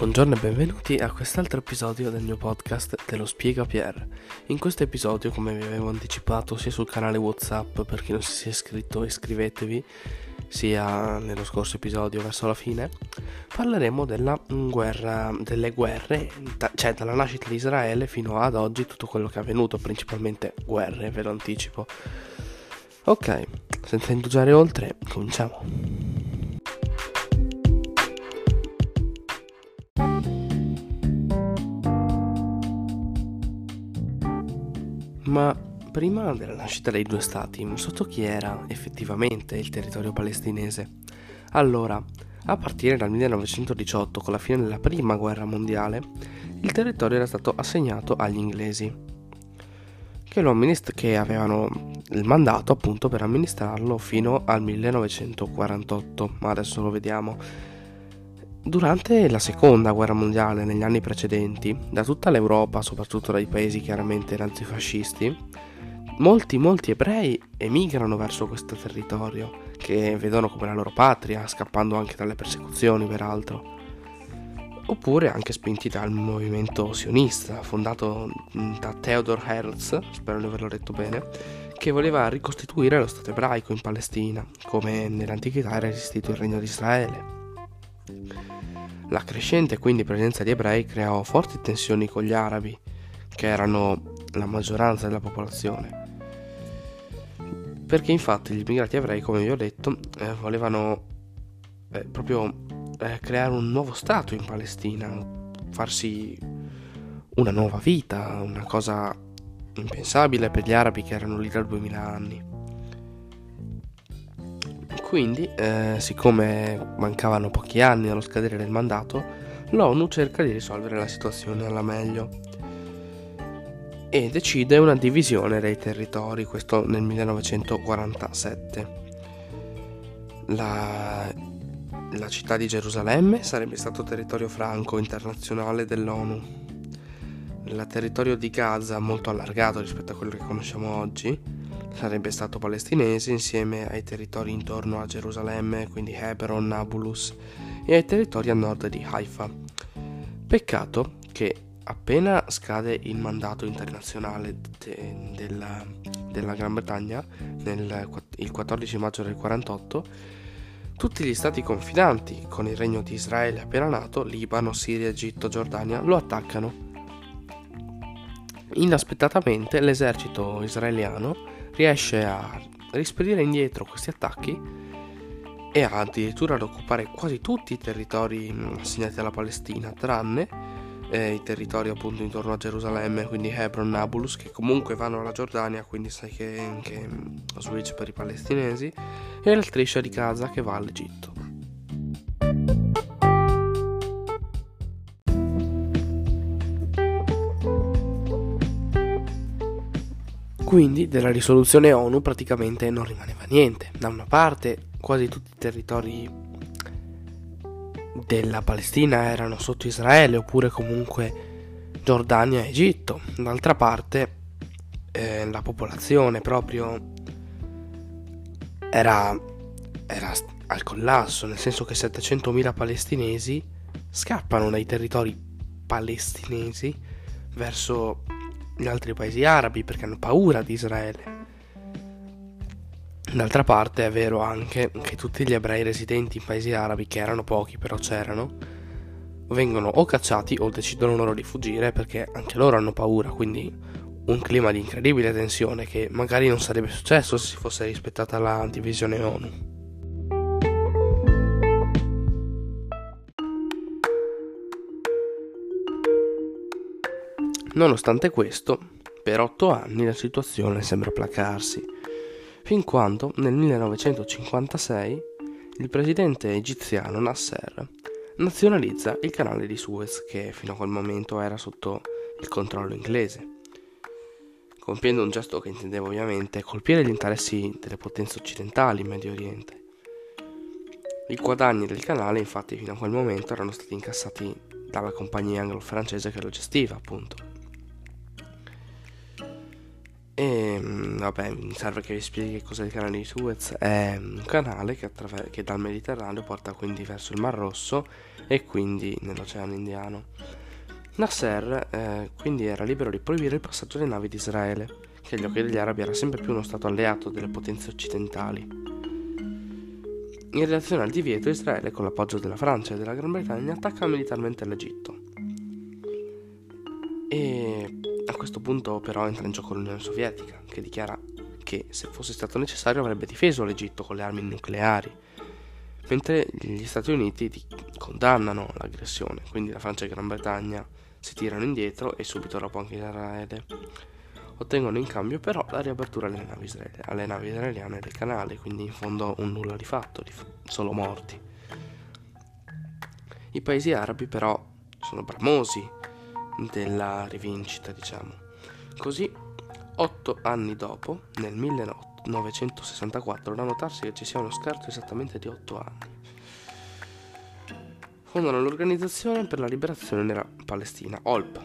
Buongiorno e benvenuti a quest'altro episodio del mio podcast Te lo spiega Pier. In questo episodio, come vi avevo anticipato sia sul canale WhatsApp per chi non si sia iscritto iscrivetevi, sia nello scorso episodio verso la fine, parleremo della guerra, delle guerre, cioè dalla nascita di Israele fino ad oggi tutto quello che è avvenuto, principalmente guerre, ve lo anticipo. Ok, senza indugiare oltre, cominciamo. Ma prima della nascita dei due stati, sotto chi era effettivamente il territorio palestinese? Allora, a partire dal 1918, con la fine della prima guerra mondiale, il territorio era stato assegnato agli inglesi, che, amminist- che avevano il mandato appunto per amministrarlo fino al 1948, ma adesso lo vediamo. Durante la seconda guerra mondiale, negli anni precedenti, da tutta l'Europa, soprattutto dai paesi chiaramente nazifascisti, molti, molti ebrei emigrano verso questo territorio, che vedono come la loro patria, scappando anche dalle persecuzioni, peraltro. Oppure anche spinti dal movimento sionista, fondato da Theodor Herzl, spero di averlo detto bene, che voleva ricostituire lo Stato ebraico in Palestina, come nell'antichità era esistito il Regno di Israele. La crescente quindi presenza di ebrei creò forti tensioni con gli arabi, che erano la maggioranza della popolazione. Perché infatti gli immigrati ebrei, come vi ho detto, eh, volevano eh, proprio eh, creare un nuovo Stato in Palestina, farsi una nuova vita, una cosa impensabile per gli arabi che erano lì da 2000 anni. Quindi, eh, siccome mancavano pochi anni allo scadere del mandato, l'ONU cerca di risolvere la situazione alla meglio e decide una divisione dei territori, questo nel 1947. La, la città di Gerusalemme sarebbe stato territorio franco internazionale dell'ONU. Il territorio di Gaza, molto allargato rispetto a quello che conosciamo oggi, sarebbe stato palestinese insieme ai territori intorno a Gerusalemme, quindi Hebron, Nablus e ai territori a nord di Haifa. Peccato che appena scade il mandato internazionale de- della, della, Gran Bretagna, nel, il 14 maggio del 48, tutti gli stati confidanti con il regno di Israele appena nato, Libano, Siria, Egitto, Giordania, lo attaccano. Inaspettatamente l'esercito israeliano riesce a rispedire indietro questi attacchi e addirittura ad occupare quasi tutti i territori mm, assegnati alla Palestina, tranne eh, i territori appunto intorno a Gerusalemme, quindi Hebron, Nablus, che comunque vanno alla Giordania, quindi sai che, che mm, switch per i palestinesi, e la striscia di Gaza che va all'Egitto. Quindi della risoluzione ONU praticamente non rimaneva niente. Da una parte quasi tutti i territori della Palestina erano sotto Israele oppure comunque Giordania e Egitto. D'altra parte eh, la popolazione proprio era, era al collasso, nel senso che 700.000 palestinesi scappano dai territori palestinesi verso gli altri paesi arabi perché hanno paura di Israele. D'altra parte è vero anche che tutti gli ebrei residenti in paesi arabi, che erano pochi però c'erano, vengono o cacciati o decidono loro di fuggire perché anche loro hanno paura, quindi un clima di incredibile tensione che magari non sarebbe successo se si fosse rispettata la divisione ONU. Nonostante questo, per otto anni la situazione sembra placarsi, fin quando nel 1956 il presidente egiziano Nasser nazionalizza il canale di Suez che fino a quel momento era sotto il controllo inglese, compiendo un gesto che intendeva ovviamente colpire gli interessi delle potenze occidentali in Medio Oriente. I guadagni del canale infatti fino a quel momento erano stati incassati dalla compagnia anglo-francese che lo gestiva appunto E mm, vabbè, serve che vi spieghi cos'è il canale di Suez. È un canale che, attraver- che dal Mediterraneo porta quindi verso il Mar Rosso e quindi nell'Oceano Indiano. Nasser eh, quindi era libero di proibire il passaggio delle navi di Israele, che agli occhi degli arabi era sempre più uno stato alleato delle potenze occidentali. In relazione al divieto, Israele, con l'appoggio della Francia e della Gran Bretagna, attacca militarmente l'Egitto. E questo punto però entra in gioco l'Unione Sovietica, che dichiara che se fosse stato necessario avrebbe difeso l'Egitto con le armi nucleari, mentre gli Stati Uniti condannano l'aggressione, quindi la Francia e la Gran Bretagna si tirano indietro e subito dopo anche Israele. Ottengono in cambio però la riapertura alle navi, israele, alle navi israeliane del canale, quindi in fondo un nulla di fatto, di solo morti. I paesi arabi però sono bramosi della rivincita, diciamo. Così, otto anni dopo, nel 1964, da notarsi che ci sia uno scarto esattamente di otto anni. Fondano l'Organizzazione per la Liberazione della Palestina, OLP,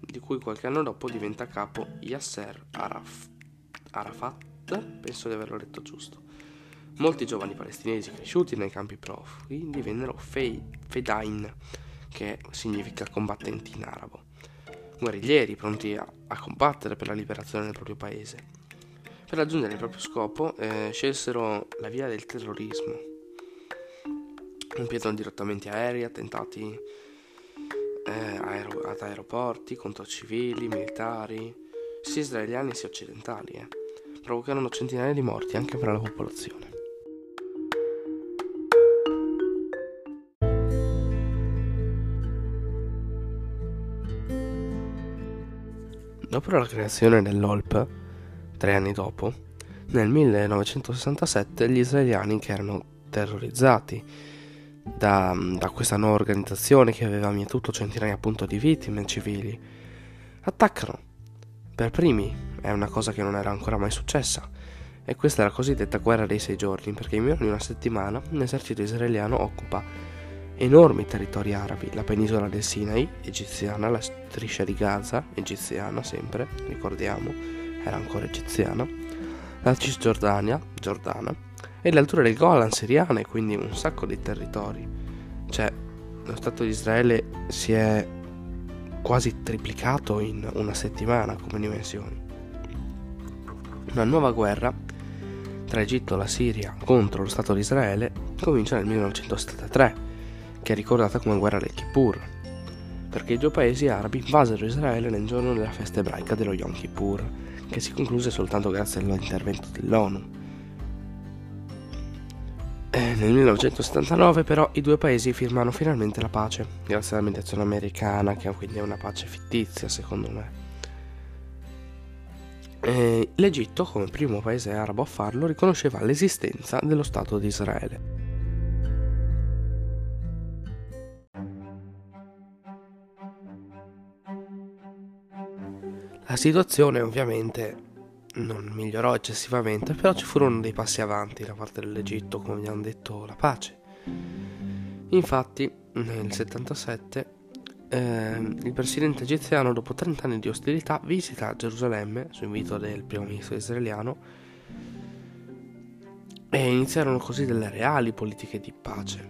di cui qualche anno dopo diventa capo Yasser Araf, Arafat, penso di averlo letto giusto. Molti giovani palestinesi cresciuti nei campi profughi divennero Fedain, che significa combattenti in arabo, guerriglieri pronti a, a combattere per la liberazione del proprio paese. Per raggiungere il proprio scopo eh, scelsero la via del terrorismo, compiendo dirottamenti aerei, attentati eh, aer- ad aeroporti contro civili, militari, sia israeliani sia occidentali, eh, provocarono centinaia di morti anche per la popolazione. Dopo la creazione dell'OLP, tre anni dopo, nel 1967 gli israeliani che erano terrorizzati da, da, questa nuova organizzazione che aveva mietuto centinaia appunto di vittime civili, attaccano. Per primi, è una cosa che non era ancora mai successa, e questa è la cosiddetta guerra dei sei giorni, perché in meno di una settimana l'esercito israeliano occupa enormi territori arabi, la penisola del Sinai, egiziana, la striscia di Gaza, egiziana sempre, ricordiamo, era ancora egiziana, la Cisgiordania, giordana, e le alture del Golan siriane, quindi un sacco di territori. Cioè, lo Stato di Israele si è quasi triplicato in una settimana come dimensioni. Una nuova guerra tra Egitto e la Siria contro lo Stato di Israele comincia nel 1973 che è ricordata come guerra del Kippur, perché i due paesi arabi invasero Israele nel giorno della festa ebraica dello Yom Kippur, che si concluse soltanto grazie all'intervento dell'ONU. E nel 1979 però i due paesi firmano finalmente la pace, grazie alla mediazione americana, che quindi è una pace fittizia secondo me. E L'Egitto, come primo paese arabo a farlo, riconosceva l'esistenza dello Stato di Israele. La situazione ovviamente non migliorò eccessivamente, però ci furono dei passi avanti da parte dell'Egitto, come abbiamo detto, la pace. Infatti, nel 77, eh, il presidente egiziano, dopo 30 anni di ostilità, visita Gerusalemme su invito del primo ministro israeliano e iniziarono così delle reali politiche di pace.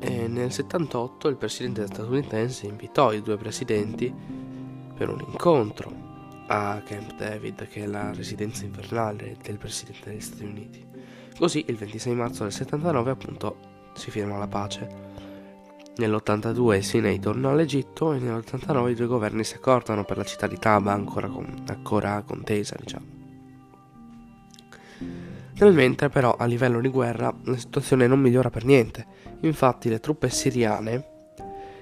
E nel 78 il presidente statunitense invitò i due presidenti per un incontro a Camp David, che è la residenza invernale del Presidente degli Stati Uniti. Così il 26 marzo del 79 appunto si firma la pace. Nell'82 Sinai tornò all'Egitto e nell'89 i due governi si accordano per la città di Taba ancora, con, ancora contesa, diciamo. Nel mentre però a livello di guerra la situazione non migliora per niente. Infatti le truppe siriane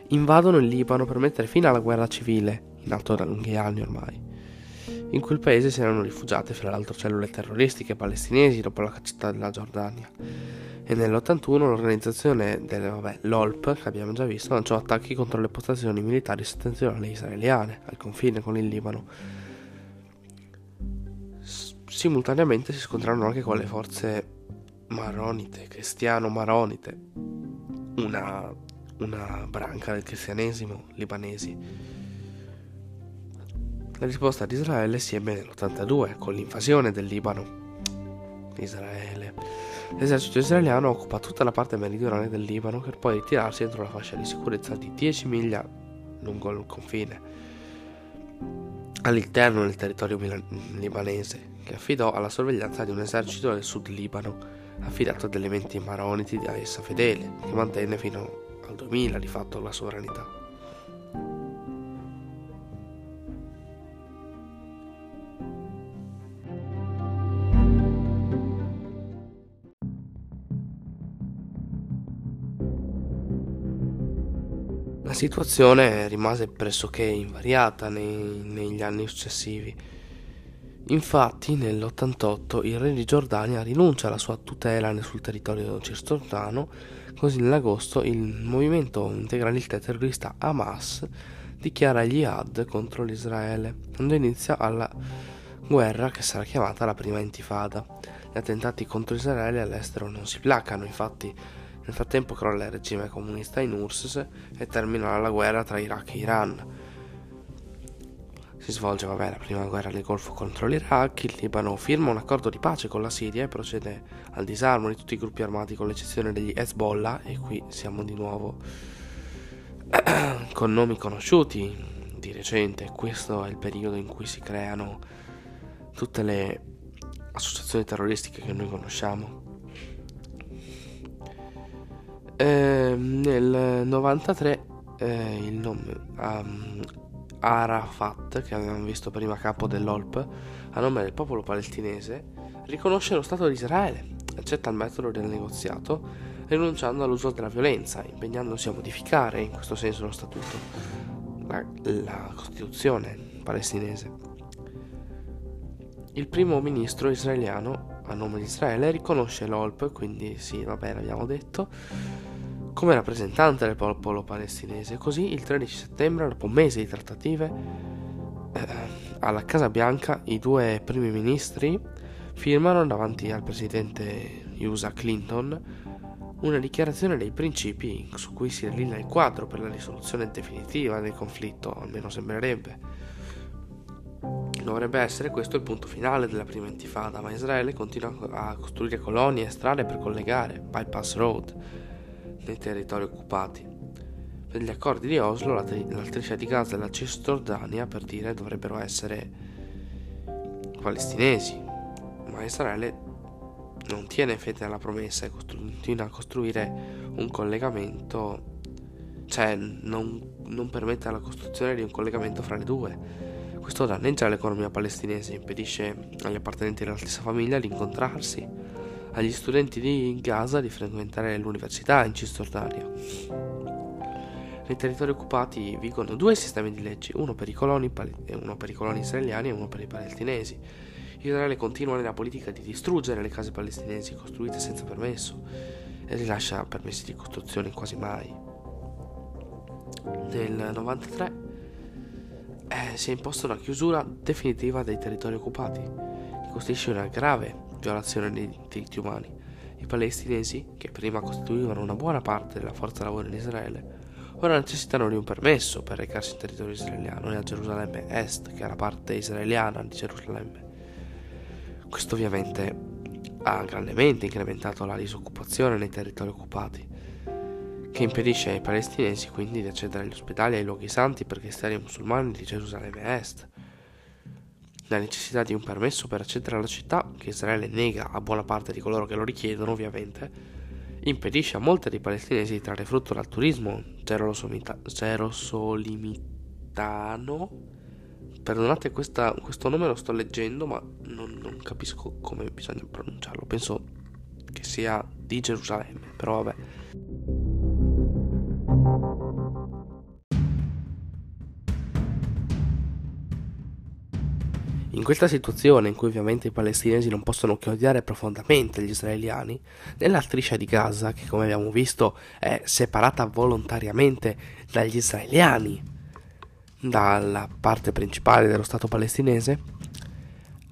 invadono il Libano per mettere fine alla guerra civile nato da lunghi anni ormai. In quel paese si erano rifugiate fra l'altro cellule terroristiche palestinesi dopo la cacciata della Giordania. E nell'81 l'organizzazione del, vabbè, l'OLP, che abbiamo già visto, lanciò attacchi contro le postazioni militari settentrionali israeliane, al confine con il Libano. Simultaneamente si scontrarono anche con le forze maronite, cristiano-maronite, una, una branca del cristianesimo libanesi La risposta di Israele si ebbe nell'82 con l'invasione del Libano. Israele. L'esercito israeliano occupa tutta la parte meridionale del Libano per poi ritirarsi entro la fascia di sicurezza di 10 miglia lungo il confine, all'interno del territorio libanese, che affidò alla sorveglianza di un esercito del sud Libano, affidato ad elementi maroniti a essa fedeli, che mantenne fino al 2000 di fatto la sovranità. Situazione rimase pressoché invariata nei, negli anni successivi. Infatti, nell'88 il re di Giordania rinuncia alla sua tutela sul territorio cisgiordano, così nell'agosto il movimento integralista terrorista Hamas dichiara jihad contro l'Israele, dando inizio alla guerra che sarà chiamata la prima intifada. Gli attentati contro Israele all'estero non si placano, infatti nel frattempo crolla il regime comunista in URSS e termina la guerra tra Iraq e Iran. Si svolge vabbè, la prima guerra del Golfo contro l'Iraq, il Libano firma un accordo di pace con la Siria e procede al disarmo di tutti i gruppi armati con l'eccezione degli Hezbollah e qui siamo di nuovo con nomi conosciuti di recente. Questo è il periodo in cui si creano tutte le associazioni terroristiche che noi conosciamo. Eh, nel 93 eh, il nome um, Arafat, che avevamo visto prima capo dell'OLP, a nome del popolo palestinese, riconosce lo Stato di Israele, accetta il metodo del negoziato, rinunciando all'uso della violenza, impegnandosi a modificare in questo senso lo statuto, la, la Costituzione palestinese. Il primo ministro israeliano, a nome di Israele, riconosce l'OLP, quindi sì, vabbè, l'abbiamo detto, come rappresentante del popolo palestinese. Così il 13 settembre, dopo mesi di trattative, eh, alla Casa Bianca i due primi ministri firmano davanti al presidente USA Clinton una dichiarazione dei principi su cui si allinea il quadro per la risoluzione definitiva del conflitto, almeno sembrerebbe. Dovrebbe essere questo il punto finale della prima intifada, ma Israele continua a costruire colonie e strade per collegare, bypass road, nei territori occupati. Per gli accordi di Oslo, la, tri- la striscia di Gaza e la Cisgiordania, per dire, dovrebbero essere palestinesi, ma Israele non tiene fede alla promessa e continua a costruire un collegamento, cioè non, non permette la costruzione di un collegamento fra le due. Questo danneggia l'economia palestinese, impedisce agli appartenenti della stessa famiglia di incontrarsi agli studenti di Gaza di frequentare l'università in Cisgiordania. Nei territori occupati vigono due sistemi di leggi, uno per i coloni, uno per i coloni israeliani e uno per i palestinesi. Israele continua nella politica di distruggere le case palestinesi costruite senza permesso e rilascia permessi di costruzione quasi mai. Nel 1993 eh, si è imposta una chiusura definitiva dei territori occupati, che costituisce una grave violazione dei diritti umani. I palestinesi, che prima costituivano una buona parte della forza lavoro in Israele, ora necessitano di un permesso per recarsi in territorio israeliano e a Gerusalemme Est, che è la parte israeliana di Gerusalemme. Questo ovviamente ha grandemente incrementato la disoccupazione nei territori occupati, che impedisce ai palestinesi quindi di accedere agli ospedali e ai luoghi santi per cristiani e musulmani di Gerusalemme Est la necessità di un permesso per accedere alla città, che Israele nega a buona parte di coloro che lo richiedono ovviamente, impedisce a molti dei palestinesi di trarre frutto dal turismo gerosolimitano. Perdonate questa, questo nome lo sto leggendo ma non, non capisco come bisogna pronunciarlo, penso che sia di Gerusalemme, però vabbè. In questa situazione, in cui ovviamente i palestinesi non possono che odiare profondamente gli israeliani, nella striscia di Gaza, che come abbiamo visto è separata volontariamente dagli israeliani, dalla parte principale dello Stato palestinese,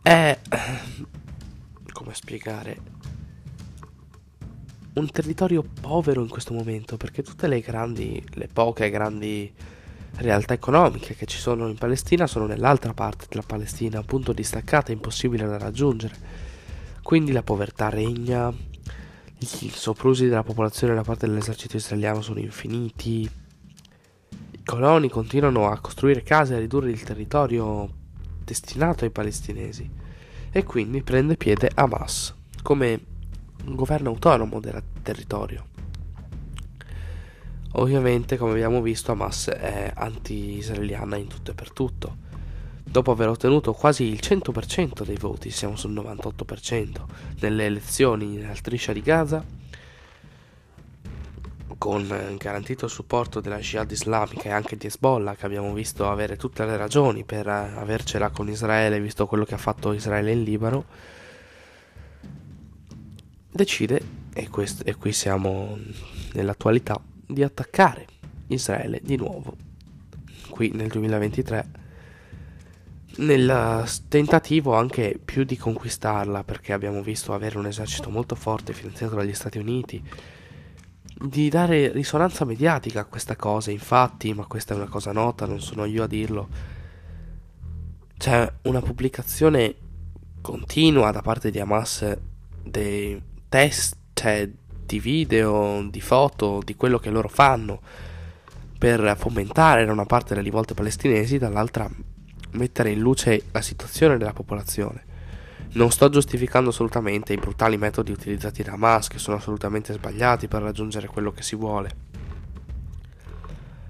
è... come spiegare? Un territorio povero in questo momento, perché tutte le grandi, le poche grandi realtà economiche che ci sono in Palestina sono nell'altra parte della Palestina, appunto distaccata, impossibile da raggiungere. Quindi la povertà regna, i soprusi della popolazione da parte dell'esercito israeliano sono infiniti, i coloni continuano a costruire case e a ridurre il territorio destinato ai palestinesi e quindi prende piede Hamas come un governo autonomo del territorio. Ovviamente, come abbiamo visto, Hamas è anti-israeliana in tutto e per tutto. Dopo aver ottenuto quasi il 100% dei voti, siamo sul 98%, nelle elezioni nella striscia di Gaza, con garantito il supporto della Jihad islamica e anche di Hezbollah, che abbiamo visto avere tutte le ragioni per avercela con Israele, visto quello che ha fatto Israele in Libano, decide, e, questo, e qui siamo nell'attualità, di attaccare Israele di nuovo, qui nel 2023, nel tentativo anche più di conquistarla, perché abbiamo visto avere un esercito molto forte finanziato dagli Stati Uniti, di dare risonanza mediatica a questa cosa, infatti, ma questa è una cosa nota, non sono io a dirlo, c'è una pubblicazione continua da parte di Hamas dei test, cioè di video, di foto, di quello che loro fanno per fomentare da una parte le rivolte palestinesi, dall'altra mettere in luce la situazione della popolazione. Non sto giustificando assolutamente i brutali metodi utilizzati da Hamas, che sono assolutamente sbagliati per raggiungere quello che si vuole.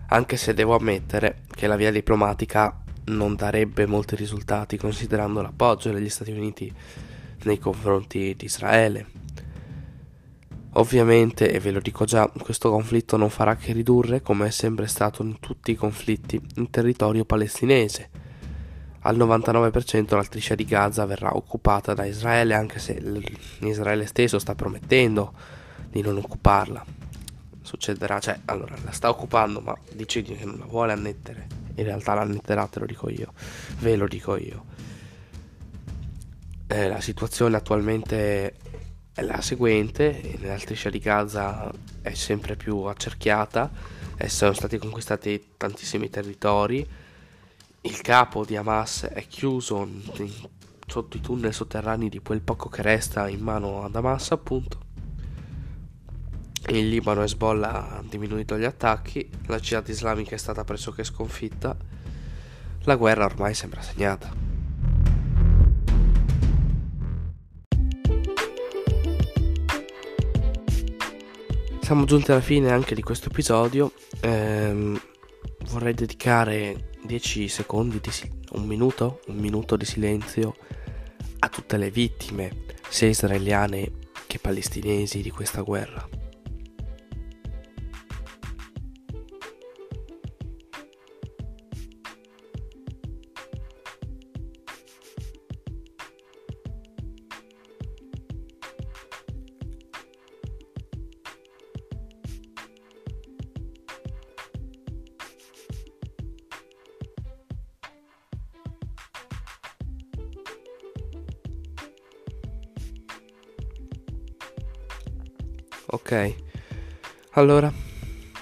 Anche se devo ammettere che la via diplomatica non darebbe molti risultati considerando l'appoggio degli Stati Uniti nei confronti di Israele. Ovviamente, e ve lo dico già, questo conflitto non farà che ridurre, come è sempre stato in tutti i conflitti, il territorio palestinese. Al 99% la striscia di Gaza verrà occupata da Israele, anche se Israele stesso sta promettendo di non occuparla. Succederà, cioè, allora la sta occupando, ma dice che non la vuole annettere. In realtà la annetterà, te lo dico io. Ve lo dico io. Eh, la situazione attualmente la seguente, nella striscia di Gaza è sempre più accerchiata, e sono stati conquistati tantissimi territori, il capo di Hamas è chiuso sotto i tunnel sotterranei di quel poco che resta in mano ad Hamas appunto. In Libano Hezbollah ha diminuito gli attacchi, la Jihad islamica è stata pressoché sconfitta, la guerra ormai sembra segnata. Siamo giunti alla fine anche di questo episodio. Ehm, vorrei dedicare 10 secondi, di si- un minuto, un minuto di silenzio a tutte le vittime, sia israeliane che palestinesi, di questa guerra. Ok, allora,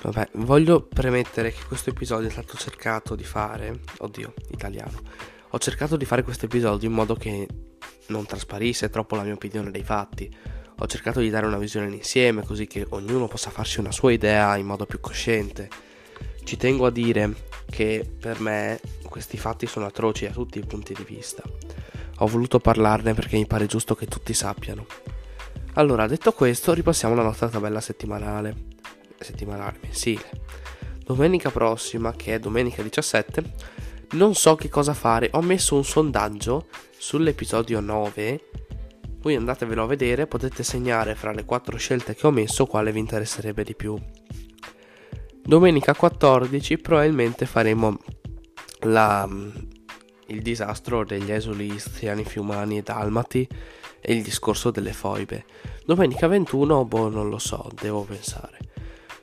vabbè, voglio premettere che questo episodio è stato cercato di fare, oddio, italiano, ho cercato di fare questo episodio in modo che non trasparisse troppo la mia opinione dei fatti. Ho cercato di dare una visione insieme così che ognuno possa farsi una sua idea in modo più cosciente. Ci tengo a dire che per me questi fatti sono atroci da tutti i punti di vista. Ho voluto parlarne perché mi pare giusto che tutti sappiano. Allora, detto questo, ripassiamo la nostra tabella settimanale, settimanale, mensile. Domenica prossima, che è domenica 17, non so che cosa fare. Ho messo un sondaggio sull'episodio 9. Voi andatevelo a vedere, potete segnare fra le quattro scelte che ho messo quale vi interesserebbe di più. Domenica 14 probabilmente faremo la, il disastro degli esuli istriani, fiumani e dalmati e il discorso delle foibe. Domenica 21, boh, non lo so, devo pensare.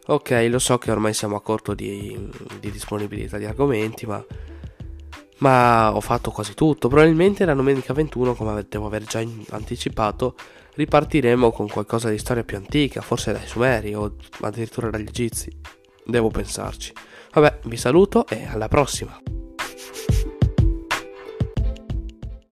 Ok, lo so che ormai siamo a corto di, di disponibilità di argomenti, ma, ma, ho fatto quasi tutto. Probabilmente la domenica 21, come devo aver già anticipato, ripartiremo con qualcosa di storia più antica, forse dai Sumeri o addirittura dagli Egizi. Devo pensarci. Vabbè, vi saluto e alla prossima.